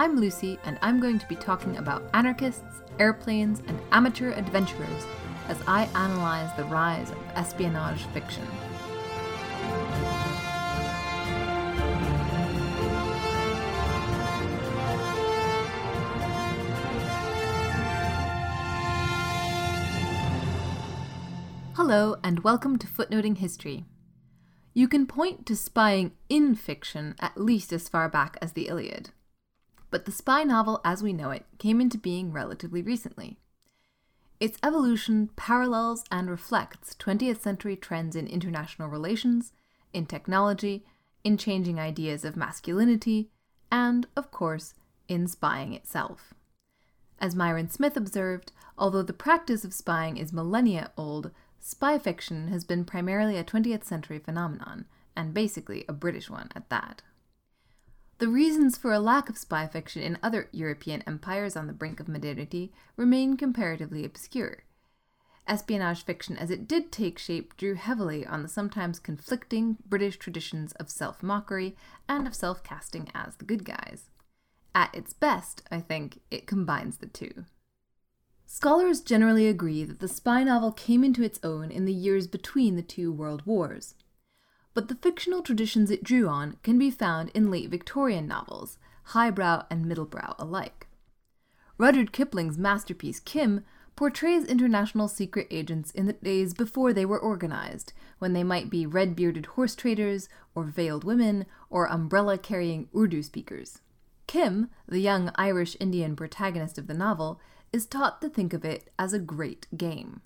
I'm Lucy, and I'm going to be talking about anarchists, airplanes, and amateur adventurers as I analyze the rise of espionage fiction. Hello, and welcome to Footnoting History. You can point to spying in fiction at least as far back as the Iliad. But the spy novel as we know it came into being relatively recently. Its evolution parallels and reflects 20th century trends in international relations, in technology, in changing ideas of masculinity, and, of course, in spying itself. As Myron Smith observed, although the practice of spying is millennia old, Spy fiction has been primarily a 20th century phenomenon, and basically a British one at that. The reasons for a lack of spy fiction in other European empires on the brink of modernity remain comparatively obscure. Espionage fiction, as it did take shape, drew heavily on the sometimes conflicting British traditions of self mockery and of self casting as the good guys. At its best, I think, it combines the two. Scholars generally agree that the spy novel came into its own in the years between the two world wars. But the fictional traditions it drew on can be found in late Victorian novels, highbrow and middlebrow alike. Rudyard Kipling's masterpiece Kim portrays international secret agents in the days before they were organized, when they might be red bearded horse traders, or veiled women, or umbrella carrying Urdu speakers. Kim, the young Irish Indian protagonist of the novel, is taught to think of it as a great game.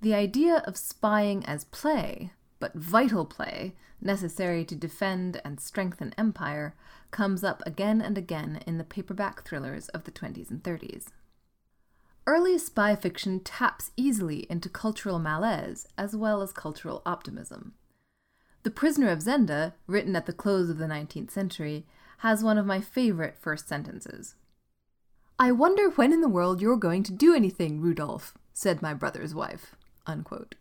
The idea of spying as play, but vital play, necessary to defend and strengthen empire, comes up again and again in the paperback thrillers of the 20s and 30s. Early spy fiction taps easily into cultural malaise as well as cultural optimism. The Prisoner of Zenda, written at the close of the 19th century, has one of my favorite first sentences. I wonder when in the world you're going to do anything, Rudolph, said my brother's wife. Unquote.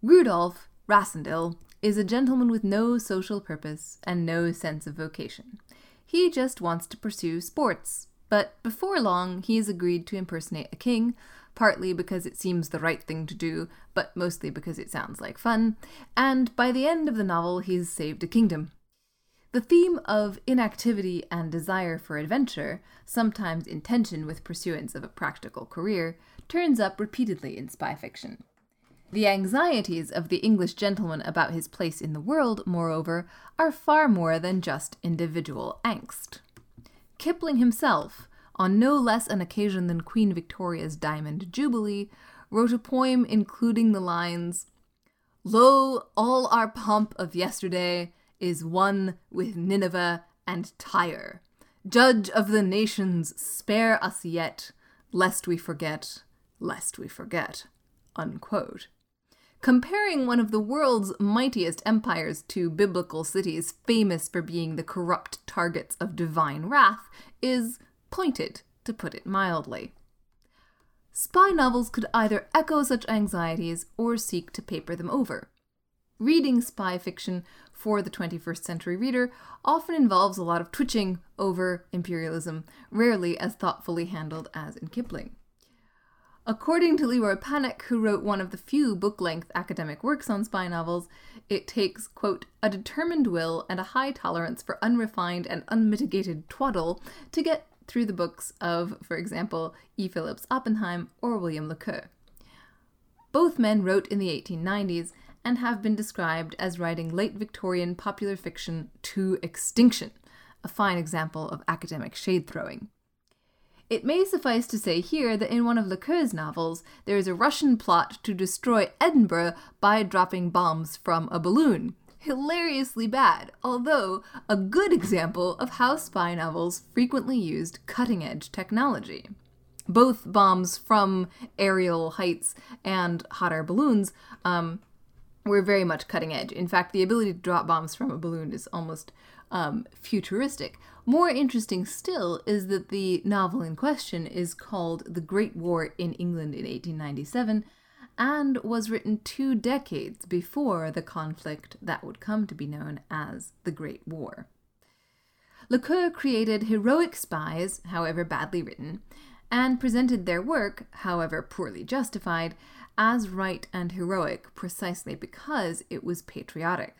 Rudolph Rassendyll is a gentleman with no social purpose and no sense of vocation. He just wants to pursue sports, but before long he has agreed to impersonate a king, partly because it seems the right thing to do, but mostly because it sounds like fun, and by the end of the novel he's saved a kingdom. The theme of inactivity and desire for adventure, sometimes in tension with pursuance of a practical career, turns up repeatedly in spy fiction. The anxieties of the English gentleman about his place in the world, moreover, are far more than just individual angst. Kipling himself, on no less an occasion than Queen Victoria's Diamond Jubilee, wrote a poem including the lines Lo, all our pomp of yesterday is one with Nineveh and Tyre. Judge of the nations, spare us yet, lest we forget, lest we forget. Unquote. Comparing one of the world's mightiest empires to biblical cities famous for being the corrupt targets of divine wrath is pointed, to put it mildly. Spy novels could either echo such anxieties or seek to paper them over. Reading spy fiction for the 21st century reader often involves a lot of twitching over imperialism, rarely as thoughtfully handled as in Kipling. According to LeRoy Panek, who wrote one of the few book length academic works on spy novels, it takes, quote, a determined will and a high tolerance for unrefined and unmitigated twaddle to get through the books of, for example, E. Phillips Oppenheim or William Le Queux. Both men wrote in the 1890s and have been described as writing late Victorian popular fiction to extinction, a fine example of academic shade throwing. It may suffice to say here that in one of Le Queux's novels, there is a Russian plot to destroy Edinburgh by dropping bombs from a balloon. Hilariously bad, although a good example of how spy novels frequently used cutting edge technology. Both bombs from aerial heights and hot air balloons um, were very much cutting edge. In fact, the ability to drop bombs from a balloon is almost um, futuristic. More interesting still is that the novel in question is called The Great War in England in 1897 and was written two decades before the conflict that would come to be known as the Great War. Le created heroic spies, however badly written, and presented their work, however poorly justified, as right and heroic precisely because it was patriotic.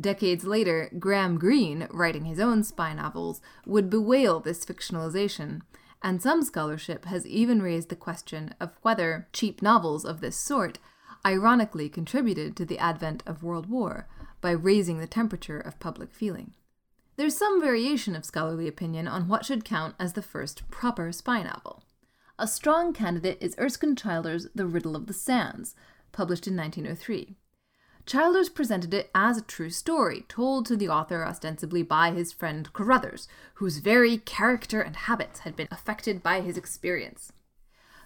Decades later, Graham Greene, writing his own spy novels, would bewail this fictionalization, and some scholarship has even raised the question of whether cheap novels of this sort ironically contributed to the advent of World War by raising the temperature of public feeling. There's some variation of scholarly opinion on what should count as the first proper spy novel. A strong candidate is Erskine Childers' The Riddle of the Sands, published in 1903. Childers presented it as a true story, told to the author ostensibly by his friend Carruthers, whose very character and habits had been affected by his experience.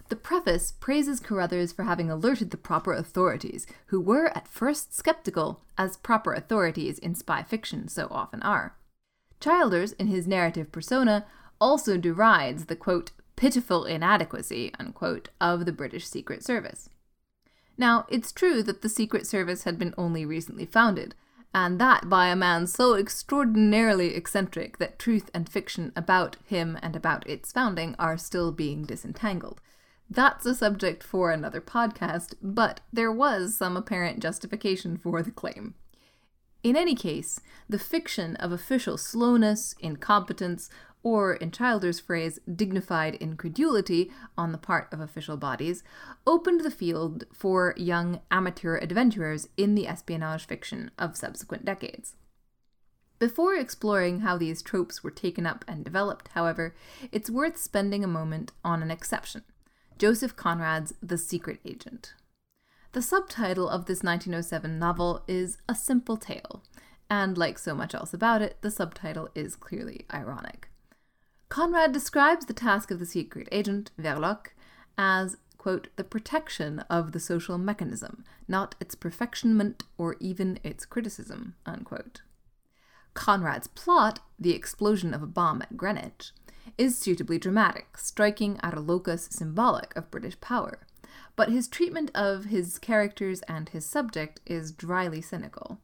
The preface praises Carruthers for having alerted the proper authorities, who were at first skeptical, as proper authorities in spy fiction so often are. Childers, in his narrative persona, also derides the quote, pitiful inadequacy unquote, of the British Secret Service. Now, it's true that the Secret Service had been only recently founded, and that by a man so extraordinarily eccentric that truth and fiction about him and about its founding are still being disentangled. That's a subject for another podcast, but there was some apparent justification for the claim. In any case, the fiction of official slowness, incompetence, or, in Childers' phrase, dignified incredulity on the part of official bodies, opened the field for young amateur adventurers in the espionage fiction of subsequent decades. Before exploring how these tropes were taken up and developed, however, it's worth spending a moment on an exception Joseph Conrad's The Secret Agent. The subtitle of this 1907 novel is A Simple Tale, and like so much else about it, the subtitle is clearly ironic. Conrad describes the task of the secret agent, Verloc, as, quote, the protection of the social mechanism, not its perfectionment or even its criticism, unquote. Conrad's plot, the explosion of a bomb at Greenwich, is suitably dramatic, striking at a locus symbolic of British power. But his treatment of his characters and his subject is dryly cynical.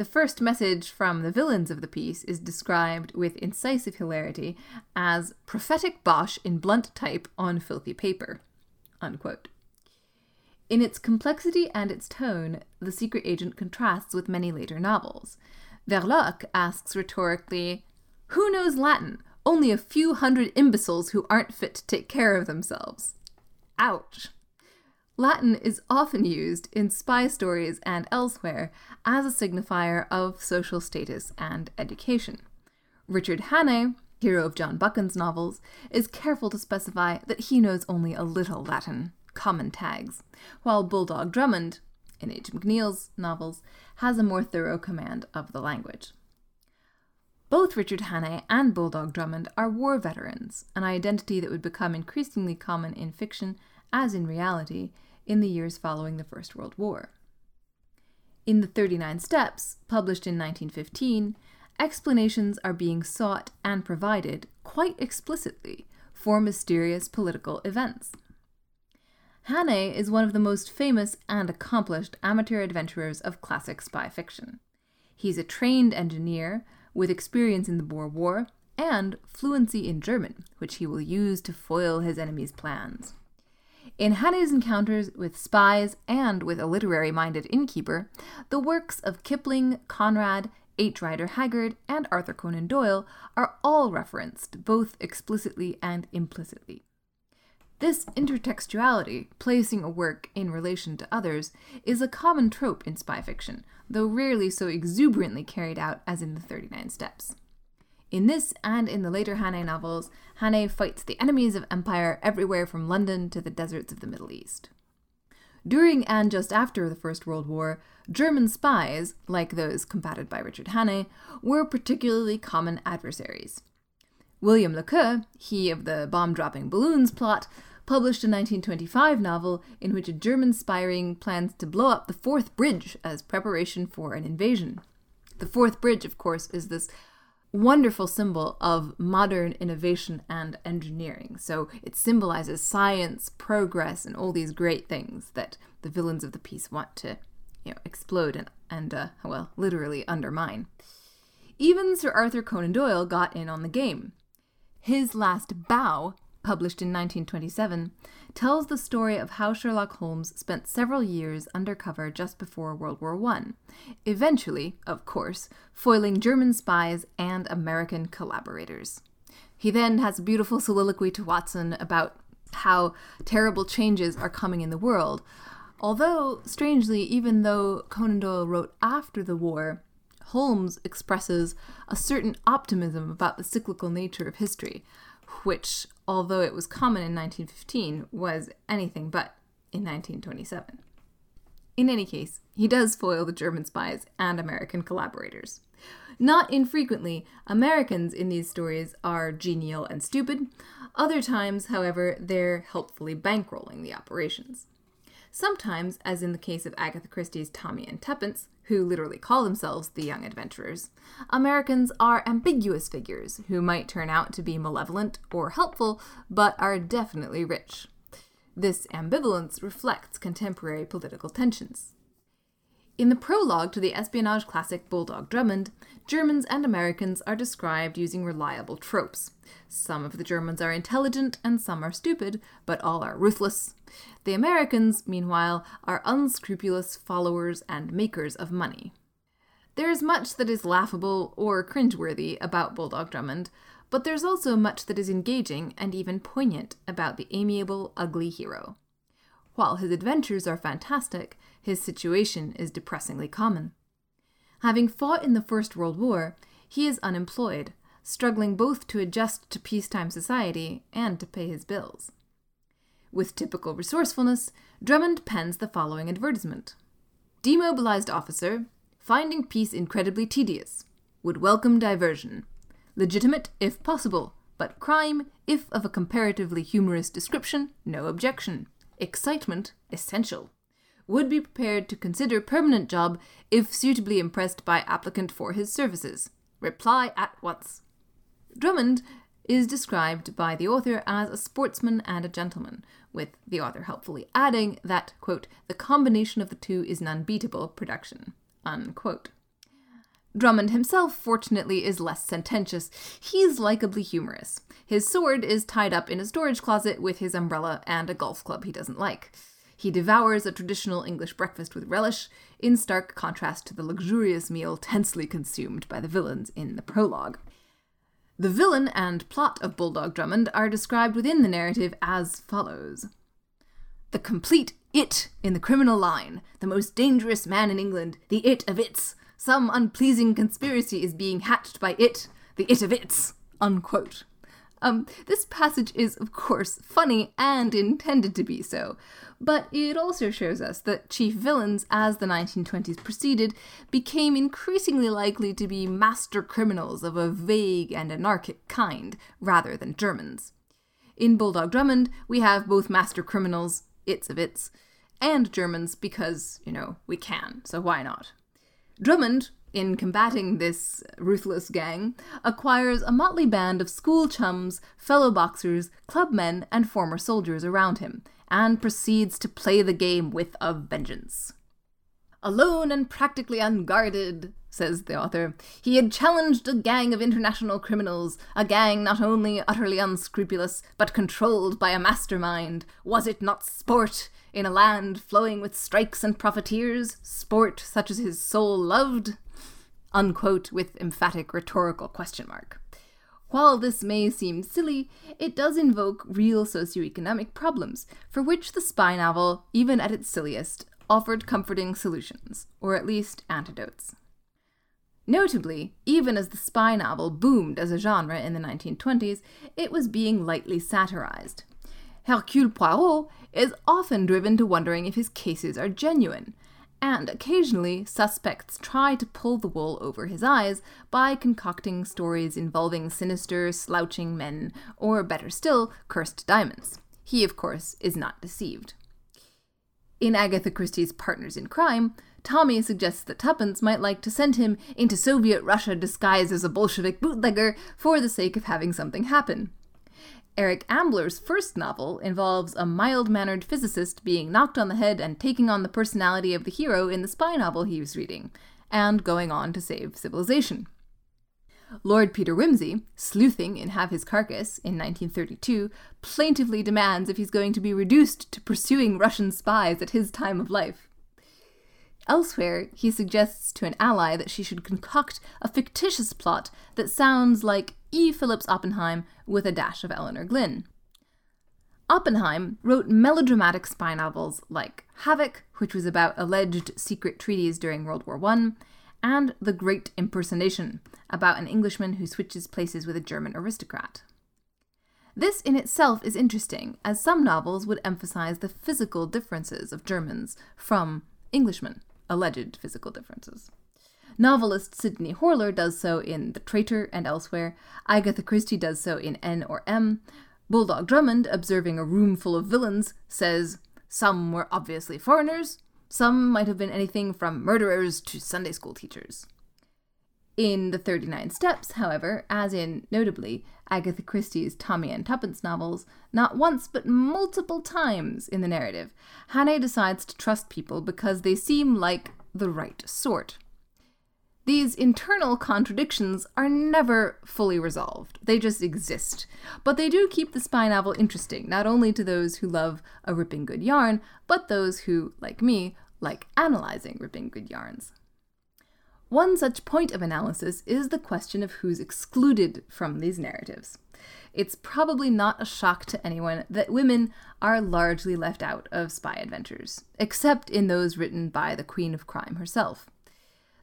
The first message from the villains of the piece is described with incisive hilarity as prophetic bosh in blunt type on filthy paper. Unquote. In its complexity and its tone, The Secret Agent contrasts with many later novels. Verloc asks rhetorically, Who knows Latin? Only a few hundred imbeciles who aren't fit to take care of themselves. Ouch. Latin is often used in spy stories and elsewhere as a signifier of social status and education. Richard Hannay, hero of John Buchan's novels, is careful to specify that he knows only a little Latin, common tags, while Bulldog Drummond, in H. McNeile's novels, has a more thorough command of the language. Both Richard Hannay and Bulldog Drummond are war veterans, an identity that would become increasingly common in fiction as in reality in the years following the First World War. In the 39 Steps, published in 1915, explanations are being sought and provided quite explicitly for mysterious political events. Hannay is one of the most famous and accomplished amateur adventurers of classic spy fiction. He's a trained engineer with experience in the Boer War and fluency in German, which he will use to foil his enemies' plans. In Hannay's encounters with spies and with a literary minded innkeeper, the works of Kipling, Conrad, H. Rider Haggard, and Arthur Conan Doyle are all referenced, both explicitly and implicitly. This intertextuality, placing a work in relation to others, is a common trope in spy fiction, though rarely so exuberantly carried out as in the 39 Steps. In this and in the later Hannay novels, Hannay fights the enemies of empire everywhere from London to the deserts of the Middle East. During and just after the First World War, German spies, like those combated by Richard Hannay, were particularly common adversaries. William Le Queux, he of the bomb dropping balloons plot, published a 1925 novel in which a German spy ring plans to blow up the Forth Bridge as preparation for an invasion. The Forth Bridge, of course, is this wonderful symbol of modern innovation and engineering. So it symbolizes science, progress, and all these great things that the villains of the piece want to, you know, explode and, and uh, well, literally undermine. Even Sir Arthur Conan Doyle got in on the game. His Last Bow, published in 1927, tells the story of how Sherlock Holmes spent several years undercover just before World War I, eventually, of course, foiling German spies and American collaborators. He then has a beautiful soliloquy to Watson about how terrible changes are coming in the world. Although, strangely, even though Conan Doyle wrote after the war, Holmes expresses a certain optimism about the cyclical nature of history, which, although it was common in 1915, was anything but in 1927. In any case, he does foil the German spies and American collaborators. Not infrequently, Americans in these stories are genial and stupid. Other times, however, they're helpfully bankrolling the operations. Sometimes, as in the case of Agatha Christie's Tommy and Tuppence, who literally call themselves the young adventurers, Americans are ambiguous figures who might turn out to be malevolent or helpful, but are definitely rich. This ambivalence reflects contemporary political tensions. In the prologue to the espionage classic Bulldog Drummond, Germans and Americans are described using reliable tropes. Some of the Germans are intelligent and some are stupid, but all are ruthless. The Americans, meanwhile, are unscrupulous followers and makers of money. There is much that is laughable or cringeworthy about Bulldog Drummond, but there's also much that is engaging and even poignant about the amiable, ugly hero. While his adventures are fantastic, his situation is depressingly common. Having fought in the First World War, he is unemployed, struggling both to adjust to peacetime society and to pay his bills. With typical resourcefulness, Drummond pens the following advertisement Demobilized officer, finding peace incredibly tedious, would welcome diversion. Legitimate if possible, but crime, if of a comparatively humorous description, no objection. Excitement essential would be prepared to consider permanent job if suitably impressed by applicant for his services. Reply at once. Drummond is described by the author as a sportsman and a gentleman, with the author helpfully adding that, quote, the combination of the two is an unbeatable production, unquote. Drummond himself, fortunately, is less sententious. He's likably humorous. His sword is tied up in a storage closet with his umbrella and a golf club he doesn't like. He devours a traditional English breakfast with relish, in stark contrast to the luxurious meal tensely consumed by the villains in the prologue. The villain and plot of Bulldog Drummond are described within the narrative as follows The complete it in the criminal line, the most dangerous man in England, the it of its. Some unpleasing conspiracy is being hatched by it, the it of its. Unquote. Um, this passage is, of course, funny and intended to be so, but it also shows us that chief villains, as the 1920s proceeded, became increasingly likely to be master criminals of a vague and anarchic kind, rather than Germans. In Bulldog Drummond, we have both master criminals, its of its, and Germans because, you know, we can, so why not? Drummond, in combating this ruthless gang, acquires a motley band of school chums, fellow boxers, clubmen, and former soldiers around him, and proceeds to play the game with a vengeance. Alone and practically unguarded, says the author, he had challenged a gang of international criminals, a gang not only utterly unscrupulous, but controlled by a mastermind. Was it not sport? In a land flowing with strikes and profiteers, sport such as his soul loved? unquote with emphatic rhetorical question mark. While this may seem silly, it does invoke real socioeconomic problems, for which the spy novel, even at its silliest, offered comforting solutions, or at least antidotes. Notably, even as the spy novel boomed as a genre in the 1920s, it was being lightly satirized. Hercule Poirot is often driven to wondering if his cases are genuine, and occasionally suspects try to pull the wool over his eyes by concocting stories involving sinister, slouching men, or better still, cursed diamonds. He, of course, is not deceived. In Agatha Christie's Partners in Crime, Tommy suggests that Tuppence might like to send him into Soviet Russia disguised as a Bolshevik bootlegger for the sake of having something happen. Eric Ambler's first novel involves a mild mannered physicist being knocked on the head and taking on the personality of the hero in the spy novel he was reading, and going on to save civilization. Lord Peter Wimsey, sleuthing in Have His Carcass in 1932, plaintively demands if he's going to be reduced to pursuing Russian spies at his time of life. Elsewhere, he suggests to an ally that she should concoct a fictitious plot that sounds like E. Phillips Oppenheim with a dash of Elinor Glyn. Oppenheim wrote melodramatic spy novels like Havoc, which was about alleged secret treaties during World War I, and The Great Impersonation, about an Englishman who switches places with a German aristocrat. This in itself is interesting, as some novels would emphasize the physical differences of Germans from Englishmen, alleged physical differences. Novelist Sydney Horler does so in The Traitor and elsewhere, Agatha Christie does so in N or M. Bulldog Drummond, observing a room full of villains, says, Some were obviously foreigners, some might have been anything from murderers to Sunday school teachers. In the 39 Steps, however, as in, notably, Agatha Christie's Tommy and Tuppence novels, not once but multiple times in the narrative, Hannay decides to trust people because they seem like the right sort. These internal contradictions are never fully resolved. They just exist. But they do keep the spy novel interesting, not only to those who love a ripping good yarn, but those who, like me, like analyzing ripping good yarns. One such point of analysis is the question of who's excluded from these narratives. It's probably not a shock to anyone that women are largely left out of spy adventures, except in those written by the Queen of Crime herself.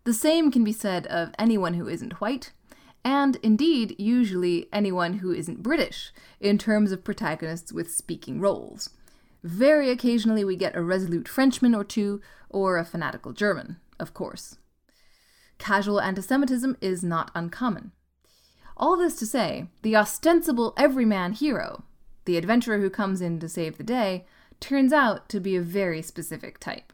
The same can be said of anyone who isn't white, and indeed, usually anyone who isn't British, in terms of protagonists with speaking roles. Very occasionally, we get a resolute Frenchman or two, or a fanatical German, of course. Casual anti Semitism is not uncommon. All this to say, the ostensible everyman hero, the adventurer who comes in to save the day, turns out to be a very specific type.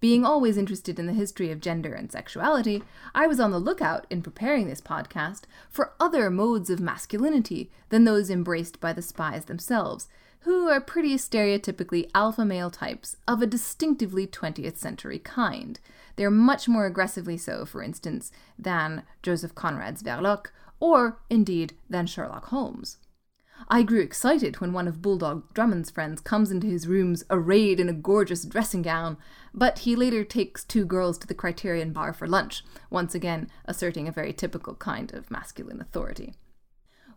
Being always interested in the history of gender and sexuality, I was on the lookout in preparing this podcast for other modes of masculinity than those embraced by the spies themselves, who are pretty stereotypically alpha male types of a distinctively 20th century kind. They're much more aggressively so, for instance, than Joseph Conrad's Verloc, or indeed than Sherlock Holmes. I grew excited when one of Bulldog Drummond's friends comes into his rooms arrayed in a gorgeous dressing gown, but he later takes two girls to the Criterion Bar for lunch, once again asserting a very typical kind of masculine authority.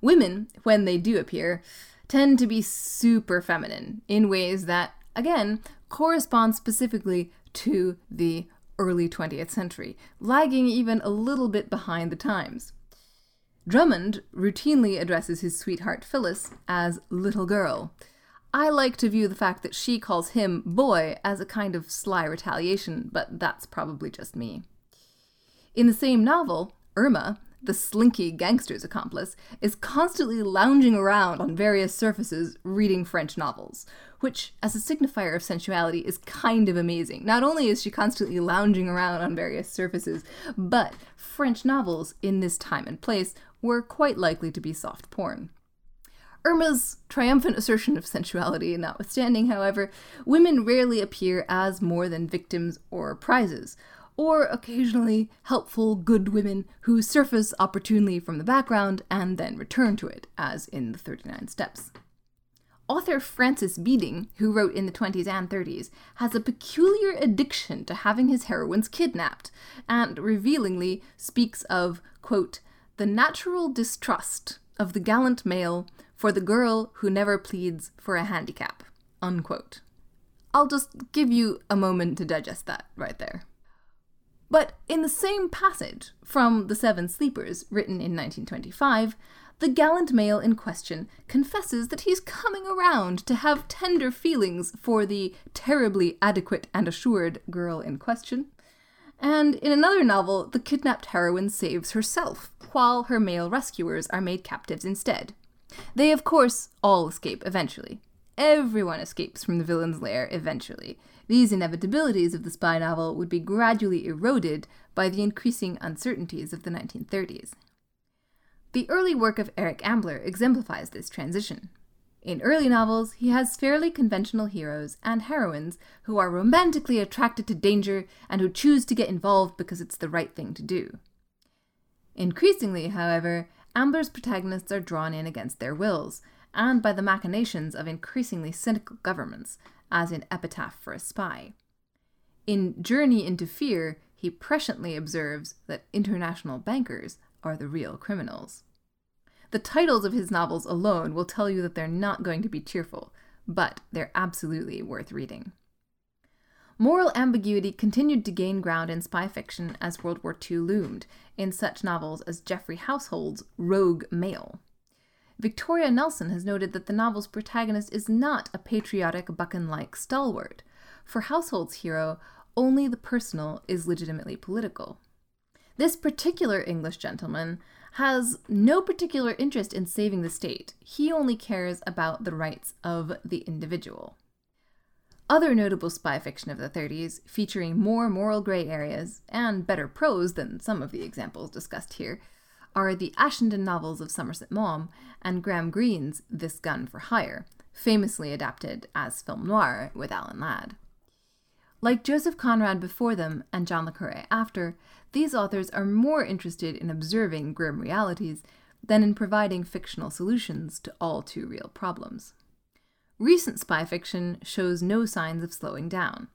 Women, when they do appear, tend to be super feminine in ways that, again, correspond specifically to the early 20th century, lagging even a little bit behind the times. Drummond routinely addresses his sweetheart Phyllis as little girl. I like to view the fact that she calls him boy as a kind of sly retaliation, but that's probably just me. In the same novel, Irma, the slinky gangster's accomplice, is constantly lounging around on various surfaces reading French novels, which, as a signifier of sensuality, is kind of amazing. Not only is she constantly lounging around on various surfaces, but French novels in this time and place were quite likely to be soft porn. Irma's triumphant assertion of sensuality notwithstanding, however, women rarely appear as more than victims or prizes, or occasionally helpful good women who surface opportunely from the background and then return to it, as in the 39 Steps. Author Francis Beeding, who wrote in the 20s and 30s, has a peculiar addiction to having his heroines kidnapped, and revealingly speaks of, quote, the natural distrust of the gallant male for the girl who never pleads for a handicap. Unquote. I'll just give you a moment to digest that right there. But in the same passage from The Seven Sleepers, written in 1925, the gallant male in question confesses that he's coming around to have tender feelings for the terribly adequate and assured girl in question. And in another novel, the kidnapped heroine saves herself, while her male rescuers are made captives instead. They, of course, all escape eventually. Everyone escapes from the villain's lair eventually. These inevitabilities of the spy novel would be gradually eroded by the increasing uncertainties of the 1930s. The early work of Eric Ambler exemplifies this transition. In early novels, he has fairly conventional heroes and heroines who are romantically attracted to danger and who choose to get involved because it's the right thing to do. Increasingly, however, Ambler's protagonists are drawn in against their wills, and by the machinations of increasingly cynical governments, as in Epitaph for a Spy. In Journey into Fear, he presciently observes that international bankers are the real criminals. The titles of his novels alone will tell you that they're not going to be cheerful, but they're absolutely worth reading. Moral ambiguity continued to gain ground in spy fiction as World War II loomed, in such novels as Geoffrey Household's Rogue Male. Victoria Nelson has noted that the novel's protagonist is not a patriotic Buchan like stalwart. For Household's hero, only the personal is legitimately political. This particular English gentleman has no particular interest in saving the state. He only cares about the rights of the individual. Other notable spy fiction of the 30s, featuring more moral gray areas and better prose than some of the examples discussed here, are the Ashenden novels of Somerset Maugham and Graham Greene's This Gun for Hire, famously adapted as film noir with Alan Ladd. Like Joseph Conrad before them and John le Carre after, these authors are more interested in observing grim realities than in providing fictional solutions to all too real problems. Recent spy fiction shows no signs of slowing down.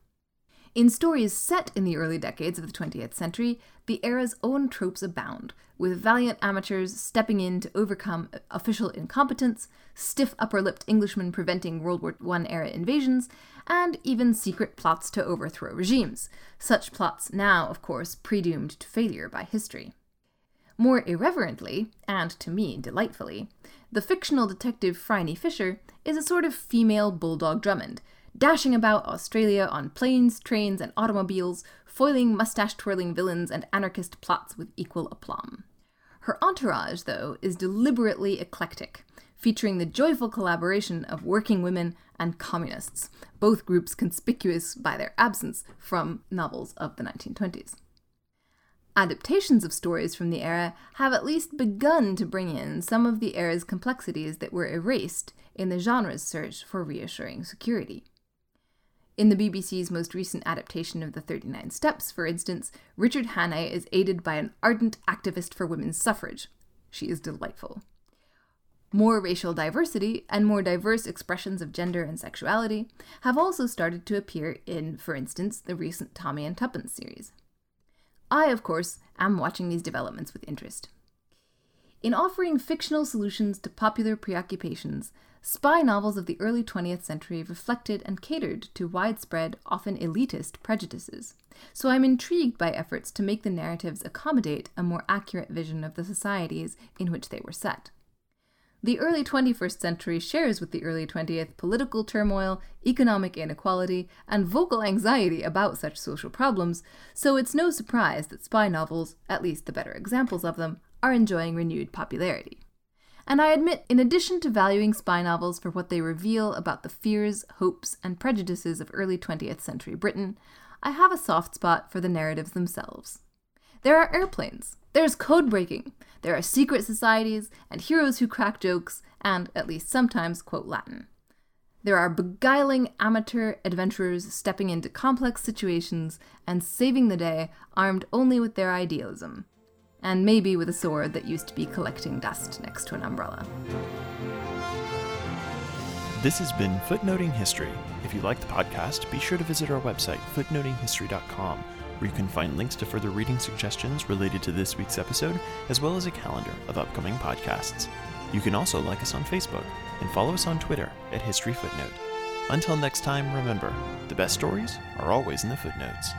In stories set in the early decades of the 20th century, the era's own tropes abound, with valiant amateurs stepping in to overcome official incompetence, stiff upper lipped Englishmen preventing World War I era invasions, and even secret plots to overthrow regimes. Such plots now, of course, predoomed to failure by history. More irreverently, and to me delightfully, the fictional detective Phryne Fisher is a sort of female Bulldog Drummond, dashing about Australia on planes, trains, and automobiles, foiling mustache twirling villains and anarchist plots with equal aplomb. Her entourage, though, is deliberately eclectic, featuring the joyful collaboration of working women and communists, both groups conspicuous by their absence from novels of the 1920s. Adaptations of stories from the era have at least begun to bring in some of the era's complexities that were erased in the genre's search for reassuring security. In the BBC's most recent adaptation of The 39 Steps, for instance, Richard Hannay is aided by an ardent activist for women's suffrage. She is delightful. More racial diversity and more diverse expressions of gender and sexuality have also started to appear in, for instance, the recent Tommy and Tuppence series. I, of course, am watching these developments with interest. In offering fictional solutions to popular preoccupations, Spy novels of the early 20th century reflected and catered to widespread, often elitist prejudices, so I'm intrigued by efforts to make the narratives accommodate a more accurate vision of the societies in which they were set. The early 21st century shares with the early 20th political turmoil, economic inequality, and vocal anxiety about such social problems, so it's no surprise that spy novels, at least the better examples of them, are enjoying renewed popularity. And I admit, in addition to valuing spy novels for what they reveal about the fears, hopes, and prejudices of early 20th century Britain, I have a soft spot for the narratives themselves. There are airplanes, there's code breaking, there are secret societies, and heroes who crack jokes, and, at least sometimes, quote Latin. There are beguiling amateur adventurers stepping into complex situations and saving the day armed only with their idealism and maybe with a sword that used to be collecting dust next to an umbrella. This has been Footnoting History. If you like the podcast, be sure to visit our website, footnotinghistory.com, where you can find links to further reading suggestions related to this week's episode, as well as a calendar of upcoming podcasts. You can also like us on Facebook and follow us on Twitter at History Footnote. Until next time, remember the best stories are always in the footnotes.